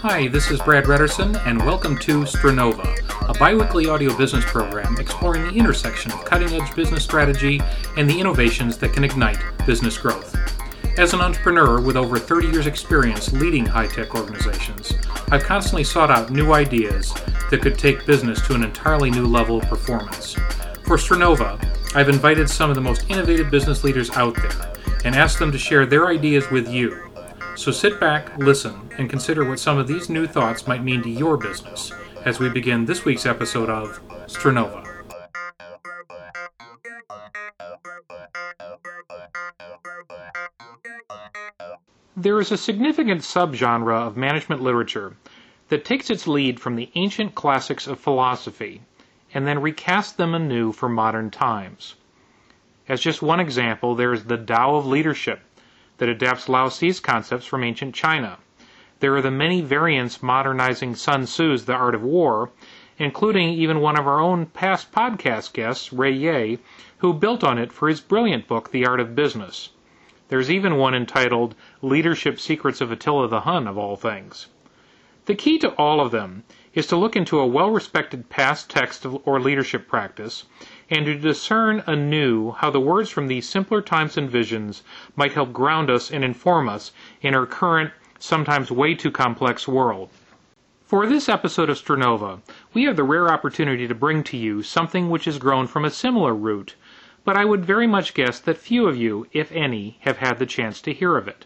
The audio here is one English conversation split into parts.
Hi, this is Brad Redderson, and welcome to Stranova, a biweekly audio business program exploring the intersection of cutting edge business strategy and the innovations that can ignite business growth. As an entrepreneur with over 30 years' experience leading high tech organizations, I've constantly sought out new ideas that could take business to an entirely new level of performance. For Stranova, I've invited some of the most innovative business leaders out there and asked them to share their ideas with you so sit back, listen, and consider what some of these new thoughts might mean to your business as we begin this week's episode of Stranova. There is a significant subgenre of management literature that takes its lead from the ancient classics of philosophy and then recast them anew for modern times. As just one example, there is the Tao of Leadership that adapts Lao Tzu's concepts from ancient China. There are the many variants modernizing Sun Tzu's The Art of War, including even one of our own past podcast guests, Ray Ye, who built on it for his brilliant book, The Art of Business. There's even one entitled Leadership Secrets of Attila the Hun, of all things. The key to all of them is to look into a well respected past text or leadership practice and to discern anew how the words from these simpler times and visions might help ground us and inform us in our current, sometimes way too complex world. For this episode of Stranova, we have the rare opportunity to bring to you something which has grown from a similar root, but I would very much guess that few of you, if any, have had the chance to hear of it.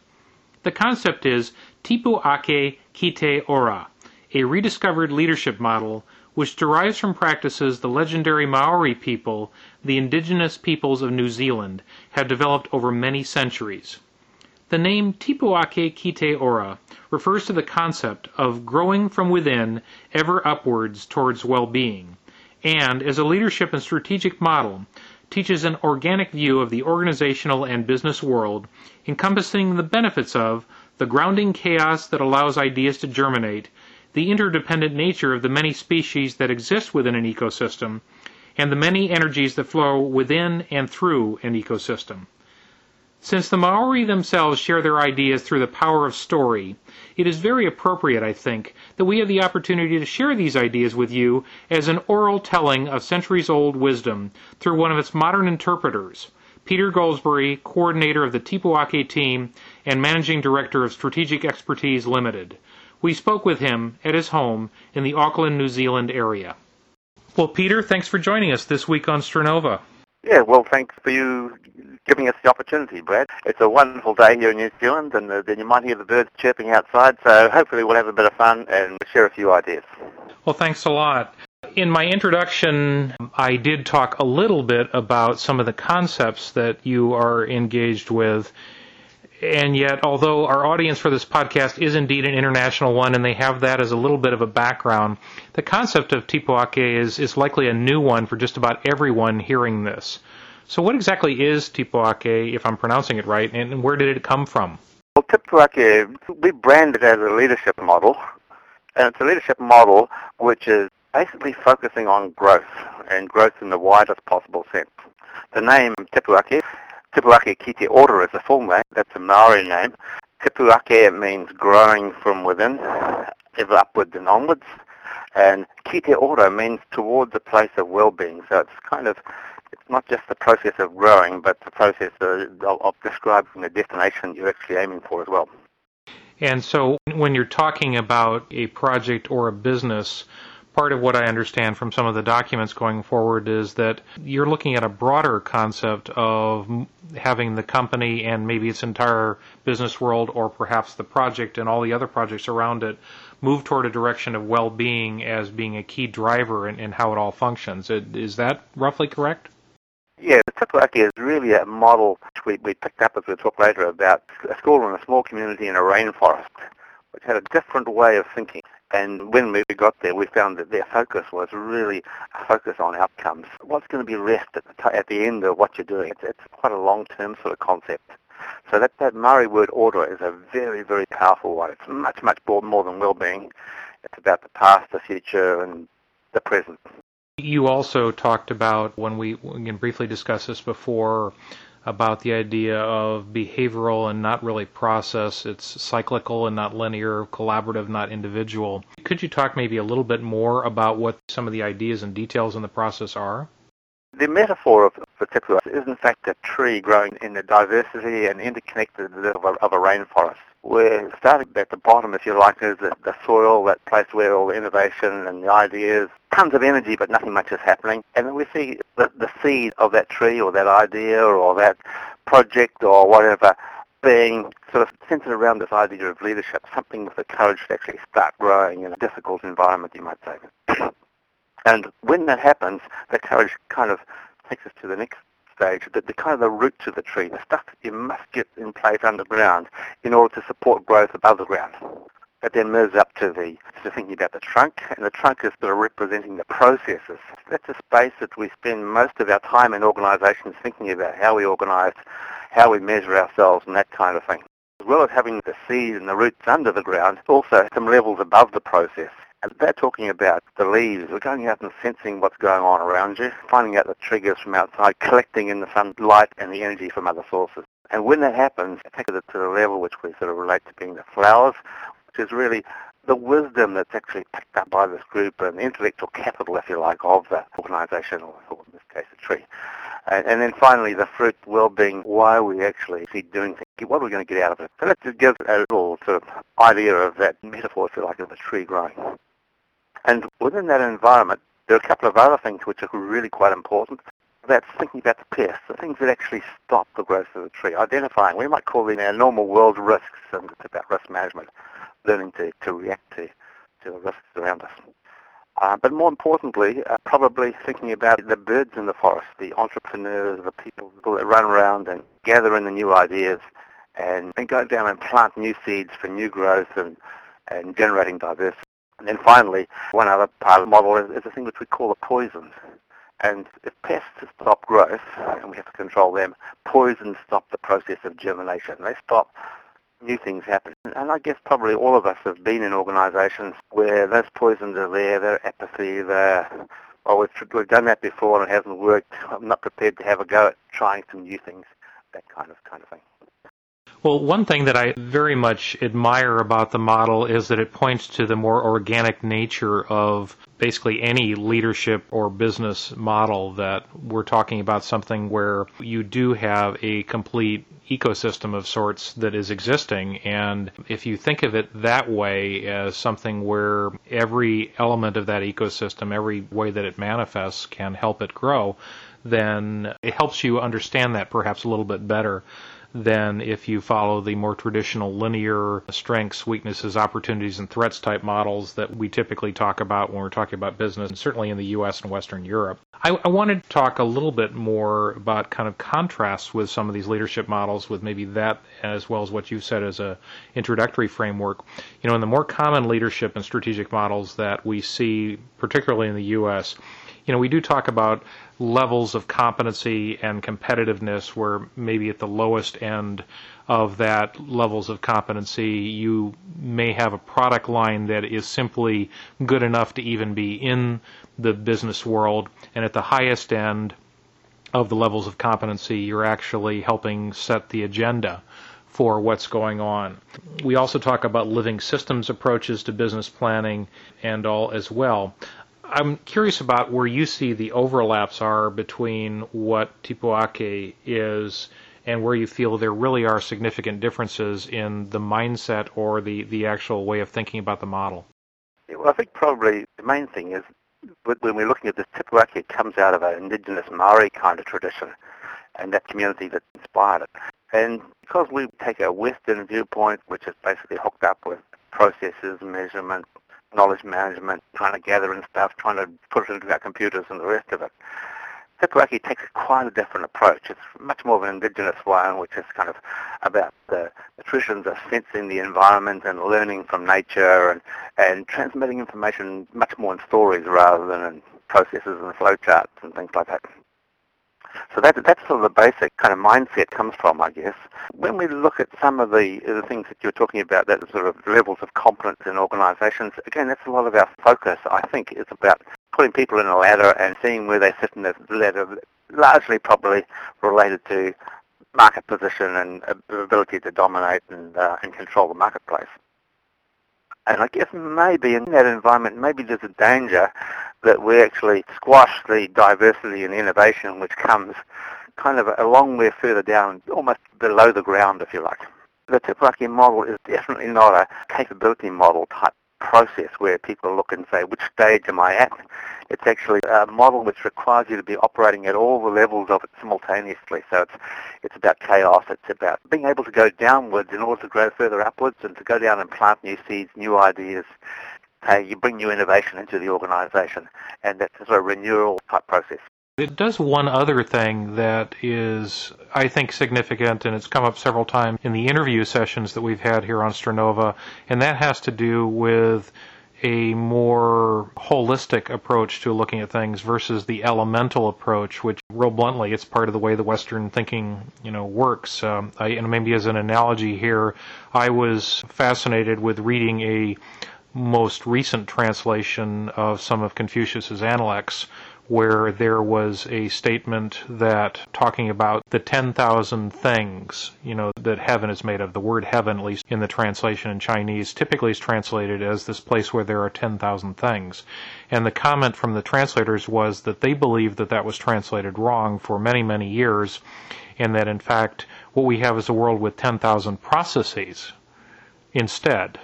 The concept is Tipu Ake ki te Ora, a rediscovered leadership model which derives from practices the legendary Maori people, the indigenous peoples of New Zealand, have developed over many centuries. The name Tipu Ake ki te Ora refers to the concept of growing from within ever upwards towards well-being, and as a leadership and strategic model, teaches an organic view of the organizational and business world, encompassing the benefits of the grounding chaos that allows ideas to germinate the interdependent nature of the many species that exist within an ecosystem, and the many energies that flow within and through an ecosystem. Since the Maori themselves share their ideas through the power of story, it is very appropriate, I think, that we have the opportunity to share these ideas with you as an oral telling of centuries old wisdom through one of its modern interpreters, Peter Goldsberry, coordinator of the Tipu Ake team and managing director of Strategic Expertise Limited. We spoke with him at his home in the Auckland, New Zealand area. Well, Peter, thanks for joining us this week on Stranova. Yeah, well, thanks for you giving us the opportunity, Brad. It's a wonderful day here in New Zealand, and uh, then you might hear the birds chirping outside, so hopefully we'll have a bit of fun and share a few ideas. Well, thanks a lot. In my introduction, I did talk a little bit about some of the concepts that you are engaged with and yet, although our audience for this podcast is indeed an international one, and they have that as a little bit of a background, the concept of Tipu Ake is, is likely a new one for just about everyone hearing this. So, what exactly is Tipu Ake, if I'm pronouncing it right, and where did it come from? Well, Tipu Ake, we brand it as a leadership model, and it's a leadership model which is basically focusing on growth, and growth in the widest possible sense. The name Tipu Ake Tipuake ki te Ora is a full name. That's a Maori name. Tipuake means growing from within, ever upwards and onwards. And ki te Ora means towards a place of well-being. So it's kind of, it's not just the process of growing, but the process of, of describing the destination you're actually aiming for as well. And so when you're talking about a project or a business, part of what I understand from some of the documents going forward is that you're looking at a broader concept of having the company and maybe its entire business world or perhaps the project and all the other projects around it move toward a direction of well-being as being a key driver in, in how it all functions. Is that roughly correct? Yeah, the Tipu Ake is really a model which we, we picked up as we'll talk later about a school in a small community in a rainforest which had a different way of thinking. And when we got there, we found that their focus was really a focus on outcomes. What's going to be left at the, t- at the end of what you're doing? It's, it's quite a long-term sort of concept. So that, that Maori word ora is a very, very powerful one. It's much, much more, more than well-being. It's about the past, the future, and the present. You also talked about when we again briefly discussed this before about the idea of behavioral and not really process. It's cyclical and not linear, collaborative, not individual. Could you talk maybe a little bit more about what some of the ideas and details in the process are? The metaphor of Tipu is in fact a tree growing in the diversity and interconnectedness of a, of a rainforest. We're starting at the bottom, if you like, is the, the soil, that place where all the innovation and the ideas, tons of energy, but nothing much is happening. And then we see the, the seed of that tree or that idea or that project or whatever being sort of centered around this idea of leadership, something with the courage to actually start growing in a difficult environment, you might say. and when that happens, the courage kind of takes us to the next stage, the, the kind of the roots of the tree, the stuff that you must get in place underground in order to support growth above the ground. That then moves up to the to thinking about the trunk, and the trunk is sort of representing the processes. That's a space that we spend most of our time in organisations thinking about how we organise, how we measure ourselves, and that kind of thing. As well as having the seed and the roots under the ground, also some levels above the process. And they're talking about the leaves. We're going out and sensing what's going on around you, finding out the triggers from outside, collecting in the sunlight and the energy from other sources. And when that happens, it takes it to the level which we sort of relate to being the flowers, which is really the wisdom that's actually picked up by this group and the intellectual capital, if you like, of the organisation, or in this case, a tree. And, and, then finally, the fruit well-being, why we actually doing things, what are we going to get out of it. So let's just give a little sort of idea of that metaphor, if you like, of the tree growing. And within that environment, there are a couple of other things which are really quite important. That's thinking about the pests, the things that actually stop the growth of the tree, identifying, we might call them our normal world risks, and it's about risk management, learning to, to react to, to the risks around us. Uh, but more importantly, uh, probably thinking about the birds in the forest, the entrepreneurs, the people that run around and gather in the new ideas and, and go down and plant new seeds for new growth and, and generating diversity. And then finally, one other the model is, is a thing which we call a poison. And if pests stop growth, and we have to control them, poisons stop the process of germination. They stop new things happening. And I guess probably all of us have been in organisations where those poisons are there, they're apathy, they're, well, we've, we've done that before and it hasn't worked. I'm not prepared to have a go at trying some new things, that kind of kind of thing. Well, one thing that I very much admire about the model is that it points to the more organic nature of basically any leadership or business model that we're talking about something where you do have a complete ecosystem of sorts that is existing. And if you think of it that way as something where every element of that ecosystem every way that it manifests can help it grow then it helps you understand that perhaps a little bit better than if you follow the more traditional linear strengths, weaknesses, opportunities, and threats type models that we typically talk about when we're talking about business, and certainly in the US and Western Europe. I, I wanted to talk a little bit more about kind of contrasts with some of these leadership models, with maybe that as well as what you said as a introductory framework. You know, in the more common leadership and strategic models that we see, particularly in the US, you know, we do talk about levels of competency and competitiveness where maybe at the lowest end of that levels of competency you may have a product line that is simply good enough to even be in the business world and at the highest end of the levels of competency you're actually helping set the agenda for what's going on. We also talk about living systems approaches to business planning and all as well. I'm curious about where you see the overlaps are between what Tipuake is and where you feel there really are significant differences in the mindset or the, the actual way of thinking about the model. Well, I think probably the main thing is when we're looking at this, Tipu Ake comes out of an indigenous Maori kind of tradition and that community that inspired it. And because we take a Western viewpoint, which is basically hooked up with processes, measurement, knowledge management, trying to gather in stuff, trying to put it into our computers and the rest of it. Tipu Ake takes quite a different approach. It's much more of an indigenous one, which is kind of about the, the traditions of sensing the environment and learning from nature and, and transmitting information much more in stories rather than in processes and flowcharts and things like that. So that, that's sort of the basic kind of mindset comes from, I guess. When we look at some of the, the things that you're talking about, that sort of levels of competence in organisations, again, that's a lot of our focus, I think, is about putting people in a ladder and seeing where they sit in the ladder, largely probably related to market position and ability to dominate and, uh, and control the marketplace. And I guess maybe in that environment, maybe there's a danger that we actually squash the diversity and innovation which comes kind of a long way further down, almost below the ground, if you like. The Te model is definitely not a capability model type process where people look and say, which stage am I at? It's actually a model which requires you to be operating at all the levels of it simultaneously. So it's, it's about chaos. It's about being able to go downwards in order to grow further upwards and to go down and plant new seeds, new ideas. Hey, you bring new innovation into the organization. And that's a sort of renewal type process. It does one other thing that is, I think, significant, and it's come up several times in the interview sessions that we've had here on Strenova, and that has to do with a more holistic approach to looking at things versus the elemental approach, which, real bluntly, it's part of the way the Western thinking, you know, works. Um, I, and maybe as an analogy here, I was fascinated with reading a most recent translation of some of Confucius's Analects where there was a statement that talking about the 10,000 things, you know, that heaven is made of. The word heaven, at least in the translation in Chinese, typically is translated as this place where there are 10,000 things. And the comment from the translators was that they believed that that was translated wrong for many, many years, and that in fact what we have is a world with 10,000 processes instead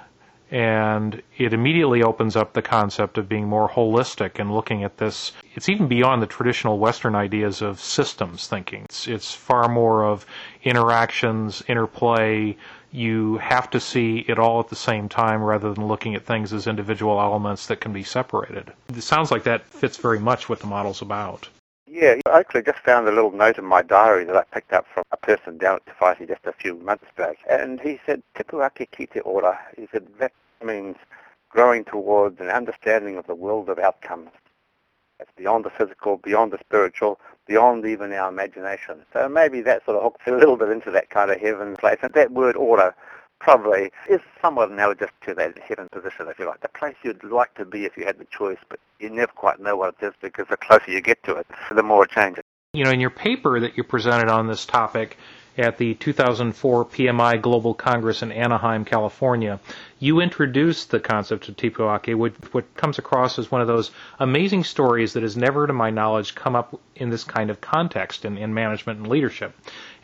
and it immediately opens up the concept of being more holistic and looking at this. It's even beyond the traditional Western ideas of systems thinking. It's, it's far more of interactions, interplay. You have to see it all at the same time rather than looking at things as individual elements that can be separated. It sounds like that fits very much what the model's about. Yeah, I actually just found a little note in my diary that I picked up from a person down at Te Whaiti just a few months back. And he said, Tipu Ake ki te ora. He said, that means growing towards an understanding of the world of outcomes. It's beyond the physical, beyond the spiritual, beyond even our imagination. So maybe that sort of hooks a little bit into that kind of heaven place. And that word ora probably is somewhat analogous to that heaven position, if you like. The place you'd like to be if you had the choice, but you never quite know what it is because the closer you get to it, the more it changes. You know, in your paper that you presented on this topic at the 2004 PMI Global Congress in Anaheim, California, you introduced the concept of Te which, what comes across as one of those amazing stories that has never, to my knowledge, come up in this kind of context in, in management and leadership.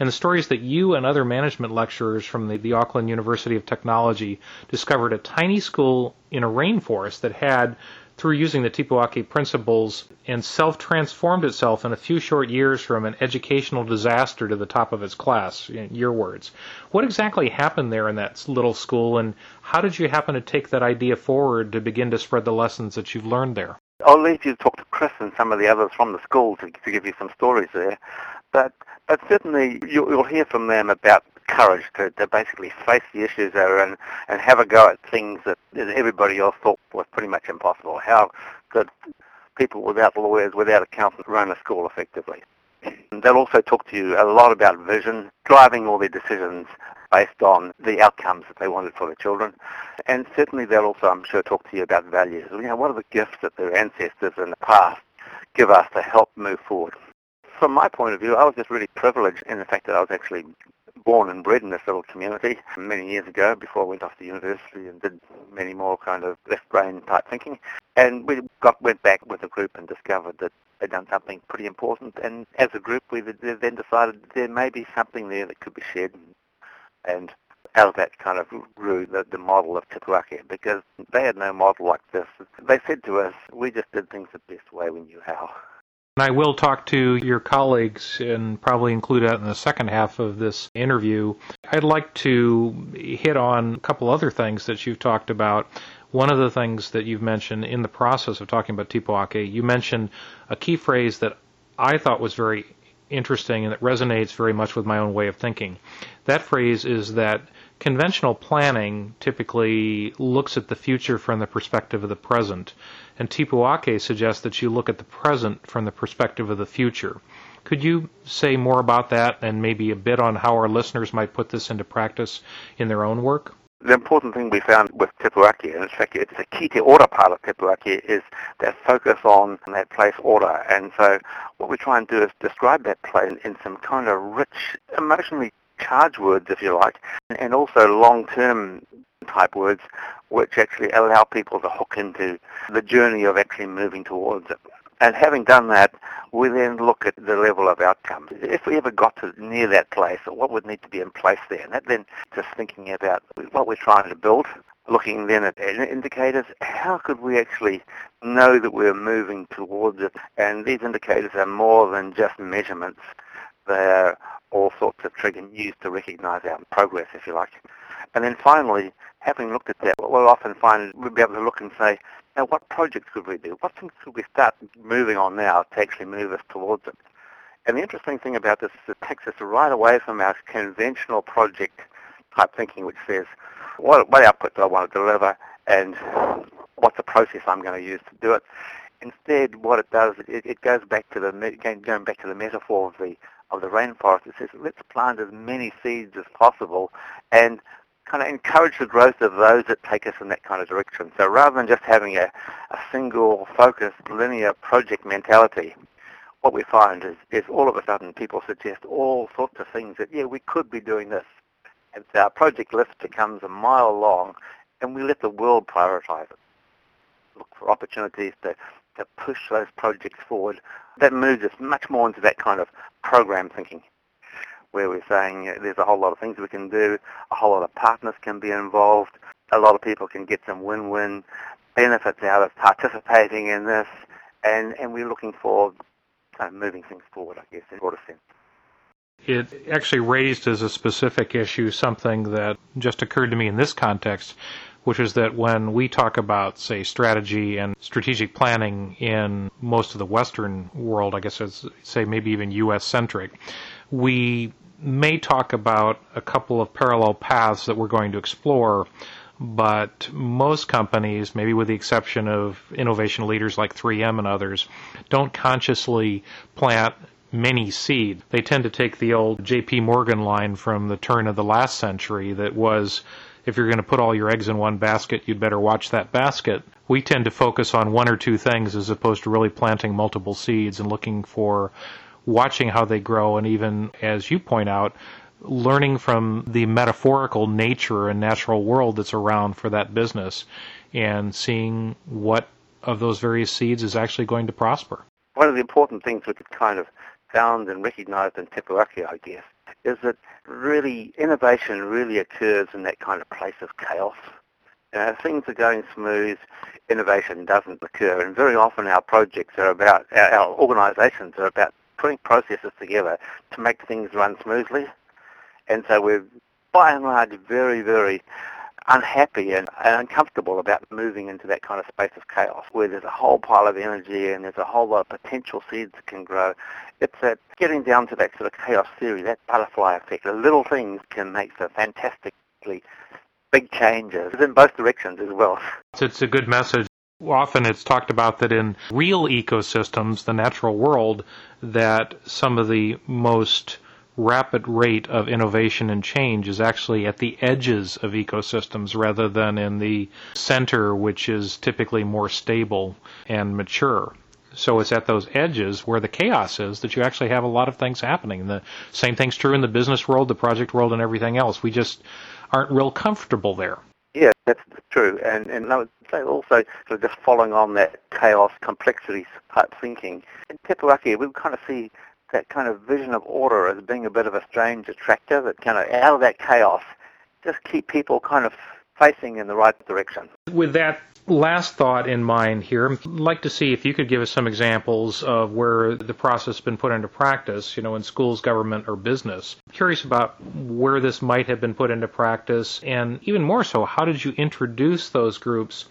And the stories that you and other management lecturers from the, the Auckland University of Technology discovered a tiny school in a rainforest that had through using the Tipu Ake principles and self-transformed itself in a few short years from an educational disaster to the top of its class, in your words. What exactly happened there in that little school and how did you happen to take that idea forward to begin to spread the lessons that you've learned there? I'll leave you to talk to Chris and some of the others from the school to, to give you some stories there. But, but certainly you, you'll hear from them about courage to, to basically face the issues there and, and have a go at things that everybody else thought was pretty much impossible. How could people without lawyers, without accountants run a school effectively? They'll also talk to you a lot about vision, driving all their decisions based on the outcomes that they wanted for their children. And certainly they'll also, I'm sure, talk to you about values. You know, what are the gifts that their ancestors in the past give us to help move forward? From my point of view, I was just really privileged in the fact that I was actually born and bred in this little community many years ago before I went off to university and did many more kind of left brain type thinking. And we got went back with a group and discovered that they'd done something pretty important. And as a group, we then decided there may be something there that could be shared. And out of that kind of grew the, the model of Te because they had no model like this. They said to us, we just did things the best way we knew how. I will talk to your colleagues and probably include that in the second half of this interview. I'd like to hit on a couple other things that you've talked about. One of the things that you've mentioned in the process of talking about Tipu Ake, you mentioned a key phrase that I thought was very interesting and that resonates very much with my own way of thinking. That phrase is that conventional planning typically looks at the future from the perspective of the present, and Tipu Ake suggests that you look at the present from the perspective of the future. Could you say more about that and maybe a bit on how our listeners might put this into practice in their own work? The important thing we found with Tipu Ake, and in fact it's a key to order part of Te is that focus on that place ora. And so what we try and do is describe that place in some kind of rich, emotionally charged words, if you like, and also long-term type words which actually allow people to hook into the journey of actually moving towards it. And having done that, we then look at the level of outcomes. If we ever got to near that place, what would need to be in place there? And that then just thinking about what we're trying to build, looking then at indicators, how could we actually know that we're moving towards it? And these indicators are more than just measurements. They're all sorts of triggers used to recognize our progress, if you like. And then finally, having looked at that, what we'll often find is we'll be able to look and say, now what projects could we do? What things could we start moving on now to actually move us towards it? And the interesting thing about this is it takes us right away from our conventional project type thinking, which says, what, what output do I want to deliver and what's the process I'm going to use to do it? Instead, what it does, it, it goes back to the going back to the metaphor of the of the rainforest. It says, let's plant as many seeds as possible and kind of encourage the growth of those that take us in that kind of direction. So rather than just having a, a single focused linear project mentality, what we find is, is all of a sudden people suggest all sorts of things that, yeah, we could be doing this. And our project list becomes a mile long and we let the world prioritize it. Look for opportunities to, to push those projects forward. That moves us much more into that kind of program thinking where we're saying there's a whole lot of things we can do, a whole lot of partners can be involved, a lot of people can get some win-win benefits out of participating in this, and, and we're looking for kind of moving things forward, I guess, in a broader sense. It actually raised as a specific issue something that just occurred to me in this context, which is that when we talk about, say, strategy and strategic planning in most of the Western world, I guess it's, say, maybe even U.S. centric, we may talk about a couple of parallel paths that we're going to explore, but most companies, maybe with the exception of innovation leaders like 3M and others, don't consciously plant many seed. They tend to take the old J.P. Morgan line from the turn of the last century that was if you're going to put all your eggs in one basket, you'd better watch that basket. We tend to focus on one or two things as opposed to really planting multiple seeds and looking for watching how they grow, and even, as you point out, learning from the metaphorical nature and natural world that's around for that business and seeing what of those various seeds is actually going to prosper. One of the important things we could kind of found and recognized in Tipu Ake, I guess, is that really innovation really occurs in that kind of place of chaos. You know, things are going smooth, innovation doesn't occur, and very often our projects are about, our, our organizations are about putting processes together to make things run smoothly. And so we're by and large very, very unhappy and, uncomfortable about moving into that kind of space of chaos where there's a whole pile of energy and there's a whole lot of potential seeds that can grow. It's getting down to that sort of chaos theory, that butterfly effect. The little things can make the fantastically big changes in both directions as well. It's a good message often it's talked about that in real ecosystems, the natural world, that some of the most rapid rate of innovation and change is actually at the edges of ecosystems rather than in the center, which is typically more stable and mature. So it's at those edges where the chaos is that you actually have a lot of things happening. And The same thing's true in the business world, the project world, and everything else. We just aren't real comfortable there. Yeah, that's true. And and I would say also sort of just following on that chaos complexity type thinking. In Te we kind of see that kind of vision of ora as being a bit of a strange attractor that kind of out of that chaos just keep people kind of facing in the right direction. With that last thought in mind here, I'd like to see if you could give us some examples of where the process has been put into practice, you know, in schools, government, or business. Curious about where this might have been put into practice, and even more so, how did you introduce those groups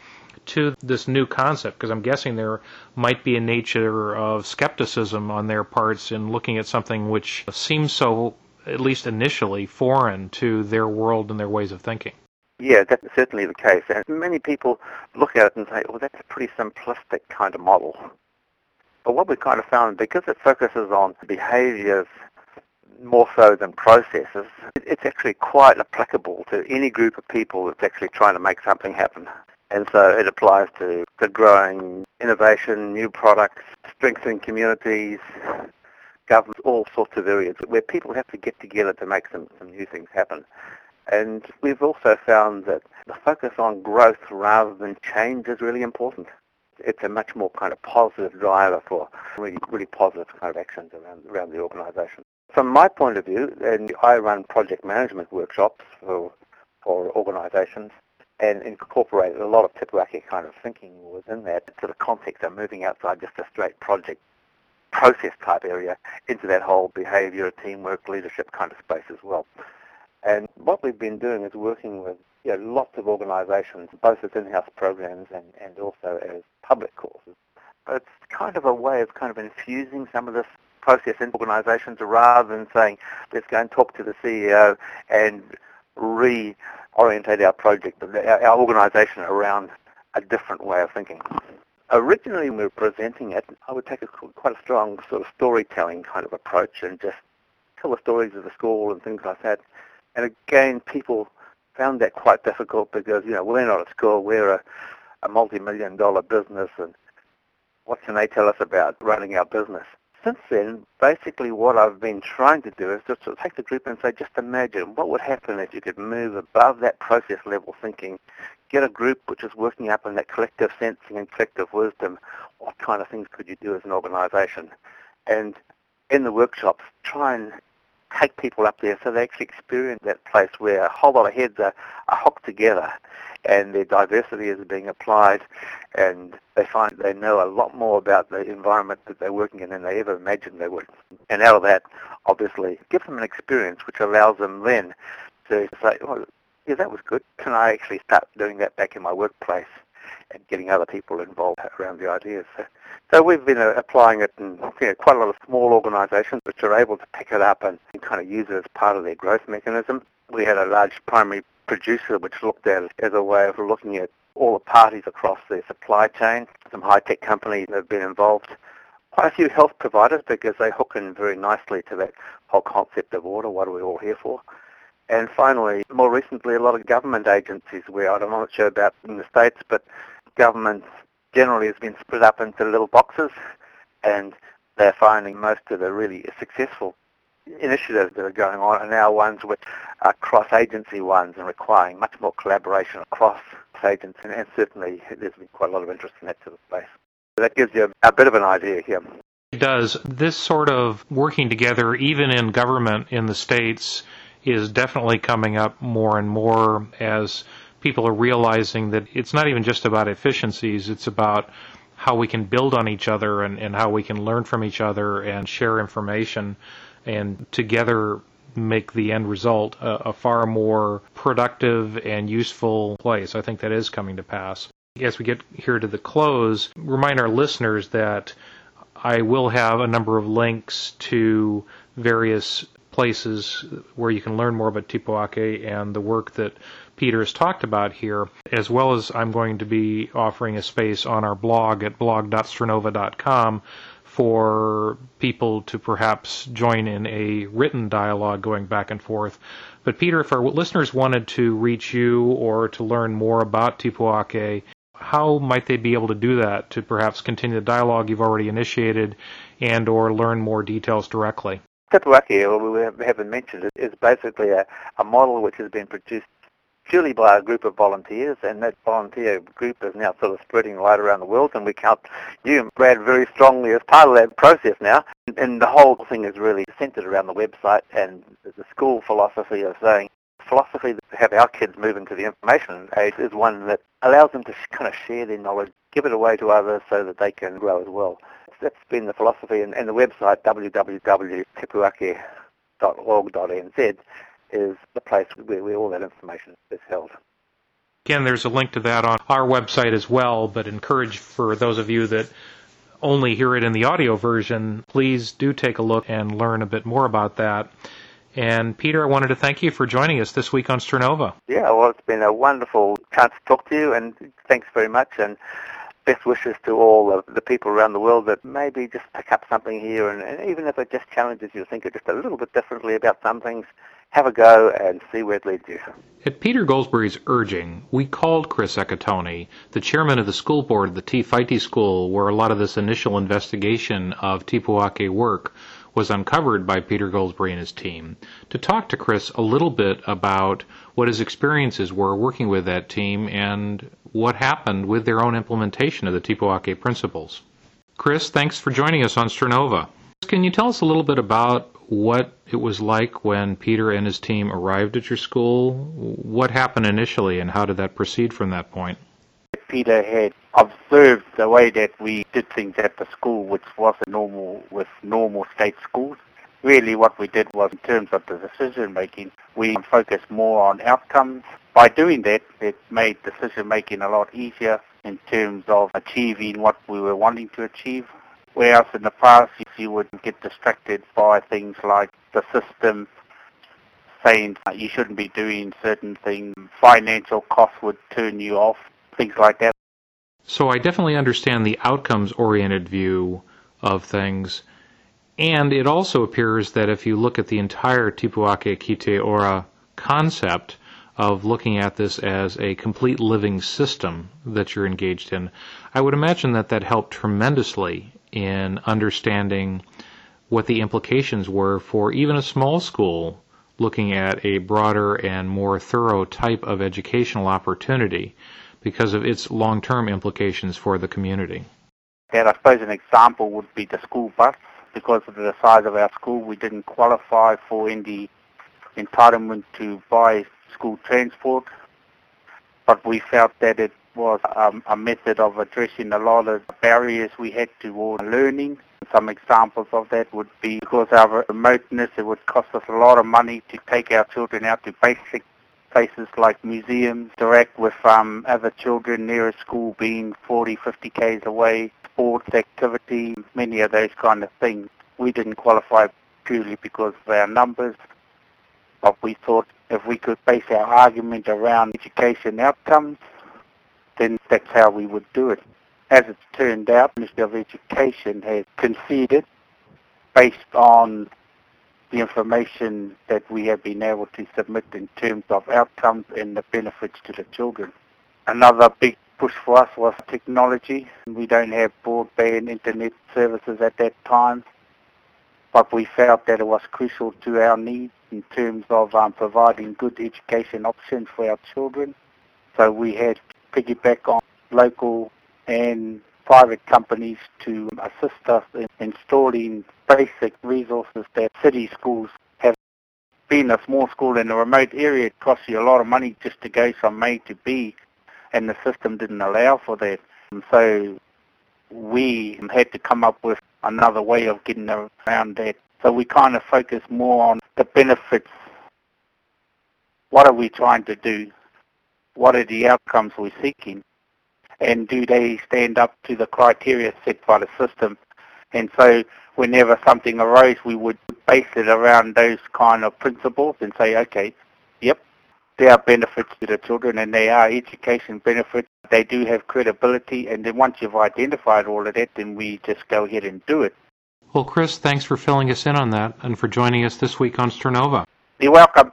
to this new concept? Because I'm guessing there might be a nature of skepticism on their parts in looking at something which seems so, at least initially, foreign to their world and their ways of thinking. Yeah, that's certainly the case. And many people look at it and say, well, that's a pretty simplistic kind of model. But what we kind of found, because it focuses on behaviors more so than processes, it's actually quite applicable to any group of people that's actually trying to make something happen. And so it applies to, to growing innovation, new products, strengthening communities, governments, all sorts of areas where people have to get together to make some, some new things happen. And we've also found that the focus on growth rather than change is really important. It's a much more kind of positive driver for really, really positive kind of actions around, around the organisation. From my point of view, and I run project management workshops for, for organisations and incorporated a lot of Tipu Ake kind of thinking within that to the context of moving outside just a straight project process type area into that whole behaviour, teamwork, leadership kind of space as well. And what we've been doing is working with you know, lots of organisations, both as in-house programs and, and also as public courses. But it's kind of a way of kind of infusing some of this process in organisations rather than saying, let's go and talk to the CEO and reorientate our project, our, our organisation around a different way of thinking. Originally, we were presenting it, I would take a, quite a strong sort of storytelling kind of approach and just tell the stories of the school and things like that. And again, people found that quite difficult because, you know, we're not a school, we're a, a multi-million dollar business and what can they tell us about running our business? Since then, basically what I've been trying to do is just to take the group and say, just imagine what would happen if you could move above that process level thinking, get a group which is working up in that collective sensing and collective wisdom. What kind of things could you do as an organization? And in the workshops, try and take people up there so they actually experience that place where a whole lot of heads are, are hooked together and their diversity is being applied and they find they know a lot more about the environment that they're working in than they ever imagined they would. And out of that, obviously, give them an experience which allows them then to say, oh, yeah, that was good. Can I actually start doing that back in my workplace and getting other people involved around the ideas? So, so we've been uh, applying it in you know, quite a lot of small organisations which are able to pick it up and, and kind of use it as part of their growth mechanism. We had a large primary producer which looked at it as a way of looking at all the parties across their supply chain. Some high-tech companies have been involved. Quite a few health providers because they hook in very nicely to that whole concept of ora. What are we all here for? And finally, more recently, a lot of government agencies where I'm not sure about in the States, but government generally has been split up into little boxes and they're finding most of the really successful initiatives that are going on are now ones which are cross-agency ones and requiring much more collaboration across and, and certainly there's been quite a lot of interest in that sort of space. So that gives you a, a bit of an idea here. It does. This sort of working together, even in government in the States, is definitely coming up more and more as people are realizing that it's not even just about efficiencies, it's about how we can build on each other and, and how we can learn from each other and share information and together make the end result a, a, far more productive and useful place. I think that is coming to pass. As we get here to the close, remind our listeners that I will have a number of links to various places where you can learn more about Tipu Ake and the work that Peter has talked about here, as well as I'm going to be offering a space on our blog at blog.stranova.com for people to perhaps join in a written dialogue going back and forth. But Peter, if our listeners wanted to reach you or to learn more about Tipu Ake, how might they be able to do that to perhaps continue the dialogue you've already initiated and or learn more details directly? Tipu Ake, we haven't mentioned it, is basically a, a model which has been produced purely by a group of volunteers, and that volunteer group is now sort of spreading right around the world, and we count you, and Brad, very strongly as part of that process now. And the whole thing is really centered around the website and the school philosophy of saying philosophy to have our kids move into the information age is one that allows them to kind of share their knowledge, give it away to others so that they can grow as well. That's been the philosophy, and, and the website www.tepuake.org.nz is the place where, where all that information is held. Again, there's a link to that on our website as well, but encourage for those of you that only hear it in the audio version, please do take a look and learn a bit more about that. And Peter, I wanted to thank you for joining us this week on Stranova. Yeah, well, it's been a wonderful chance to talk to you, and thanks very much. And best wishes to all of the people around the world that maybe just pick up something here and, and even if it just challenges you to think just a little bit differently about some things, have a go and see where it leads you. At Peter Goldsberry's urging, we called Chris Ekatone, the chairman of the school board of the Te Whaiti School, where a lot of this initial investigation of Tipu Ake work was uncovered by Peter Goldsberry and his team, to talk to Chris a little bit about what his experiences were working with that team and what happened with their own implementation of the Tipu Ake principles. Chris, thanks for joining us on Sternova. Can you tell us a little bit about what it was like when Peter and his team arrived at your school? What happened initially, and how did that proceed from that point? Peter had observed the way that we did things at the school, which was normal with normal state schools. Really, what we did was, in terms of the decision making, we focused more on outcomes. By doing that, it made decision making a lot easier in terms of achieving what we were wanting to achieve. Whereas in the past, you would get distracted by things like the system saying you shouldn't be doing certain things, financial costs would turn you off, things like that. So I definitely understand the outcomes oriented view of things. And it also appears that if you look at the entire Tipu Ake ki te Ora concept of looking at this as a complete living system that you're engaged in, I would imagine that that helped tremendously in understanding what the implications were for even a small school looking at a broader and more thorough type of educational opportunity because of its long-term implications for the community. And I suppose an example would be the school bus. Because of the size of our school, we didn't qualify for any entitlement to buy school transport, but we felt that it was um, a method of addressing a lot of barriers we had toward learning. Some examples of that would be because of our remoteness, it would cost us a lot of money to take our children out to basic places like museums, interact with um, other children near a school being 40, 50 k's away, sports activity, many of those kind of things. We didn't qualify purely because of our numbers, but we thought if we could base our argument around education outcomes, then that's how we would do it. As it's turned out, the Ministry of Education has conceded based on the information that we have been able to submit in terms of outcomes and the benefits to the children. Another big push for us was technology. We don't have broadband internet services at that time, but we felt that it was crucial to our needs in terms of um, providing good education options for our children. So we had piggyback on local and private companies to assist us in installing basic resources that city schools have. Being a small school in a remote area, it costs you a lot of money just to go from A to B, and the system didn't allow for that. And so we had to come up with another way of getting around that. So we kind of focus more on the benefits. What are we trying to do? What are the outcomes we're seeking, and do they stand up to the criteria set by the system. And so whenever something arose, we would base it around those kind of principles and say, okay, yep, there are benefits to the children and they are education benefits. They do have credibility. And then once you've identified all of that, then we just go ahead and do it. Well, Chris, thanks for filling us in on that and for joining us this week on Sternova. You're welcome.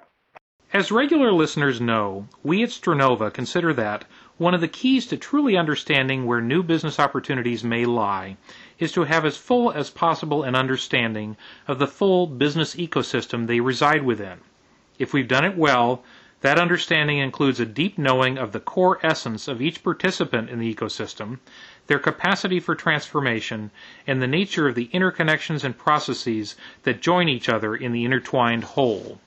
As regular listeners know, we at Sternova consider that one of the keys to truly understanding where new business opportunities may lie is to have as full as possible an understanding of the full business ecosystem they reside within. If we've done it well, that understanding includes a deep knowing of the core essence of each participant in the ecosystem, their capacity for transformation, and the nature of the interconnections and processes that join each other in the intertwined whole.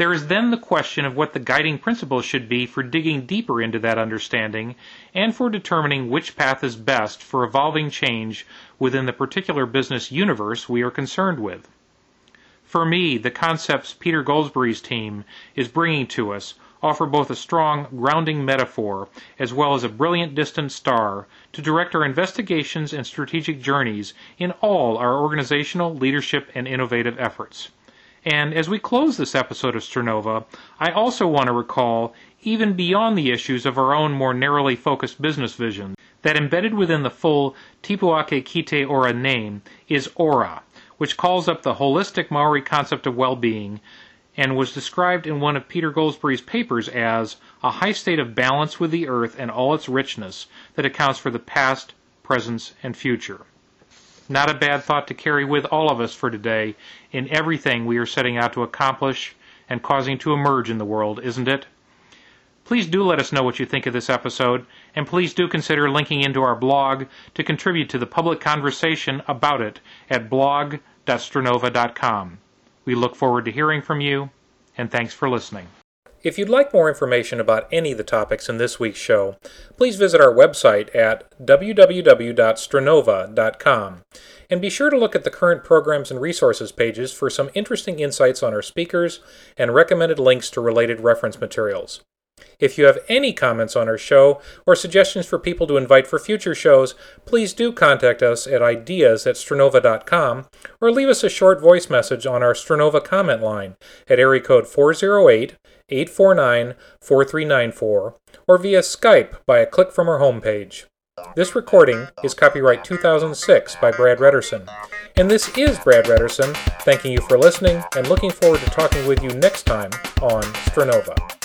There is then the question of what the guiding principles should be for digging deeper into that understanding and for determining which path is best for evolving change within the particular business universe we are concerned with. For me, the concepts Peter Goldsberry's team is bringing to us offer both a strong grounding metaphor as well as a brilliant distant star to direct our investigations and strategic journeys in all our organizational, leadership, and innovative efforts. And as we close this episode of Sternova, I also want to recall, even beyond the issues of our own more narrowly focused business vision, that embedded within the full Tipuake ki te Ora name is Ora, which calls up the holistic Maori concept of well-being and was described in one of Peter Goldsberry's papers as a high state of balance with the earth and all its richness that accounts for the past, present, and future. Not a bad thought to carry with all of us for today in everything we are setting out to accomplish and causing to emerge in the world, isn't it? Please do let us know what you think of this episode, and please do consider linking into our blog to contribute to the public conversation about it at blog.stranova.com. We look forward to hearing from you, and thanks for listening. If you'd like more information about any of the topics in this week's show, please visit our website at www.stranova.com and be sure to look at the current programs and resources pages for some interesting insights on our speakers and recommended links to related reference materials. If you have any comments on our show or suggestions for people to invite for future shows, please do contact us at ideas at stranova.com or leave us a short voice message on our Stranova comment line at area code 408 849 4394 or via Skype by a click from our homepage. This recording is copyright 2006 by Brad Redderson. And this is Brad Redderson, thanking you for listening and looking forward to talking with you next time on Stranova.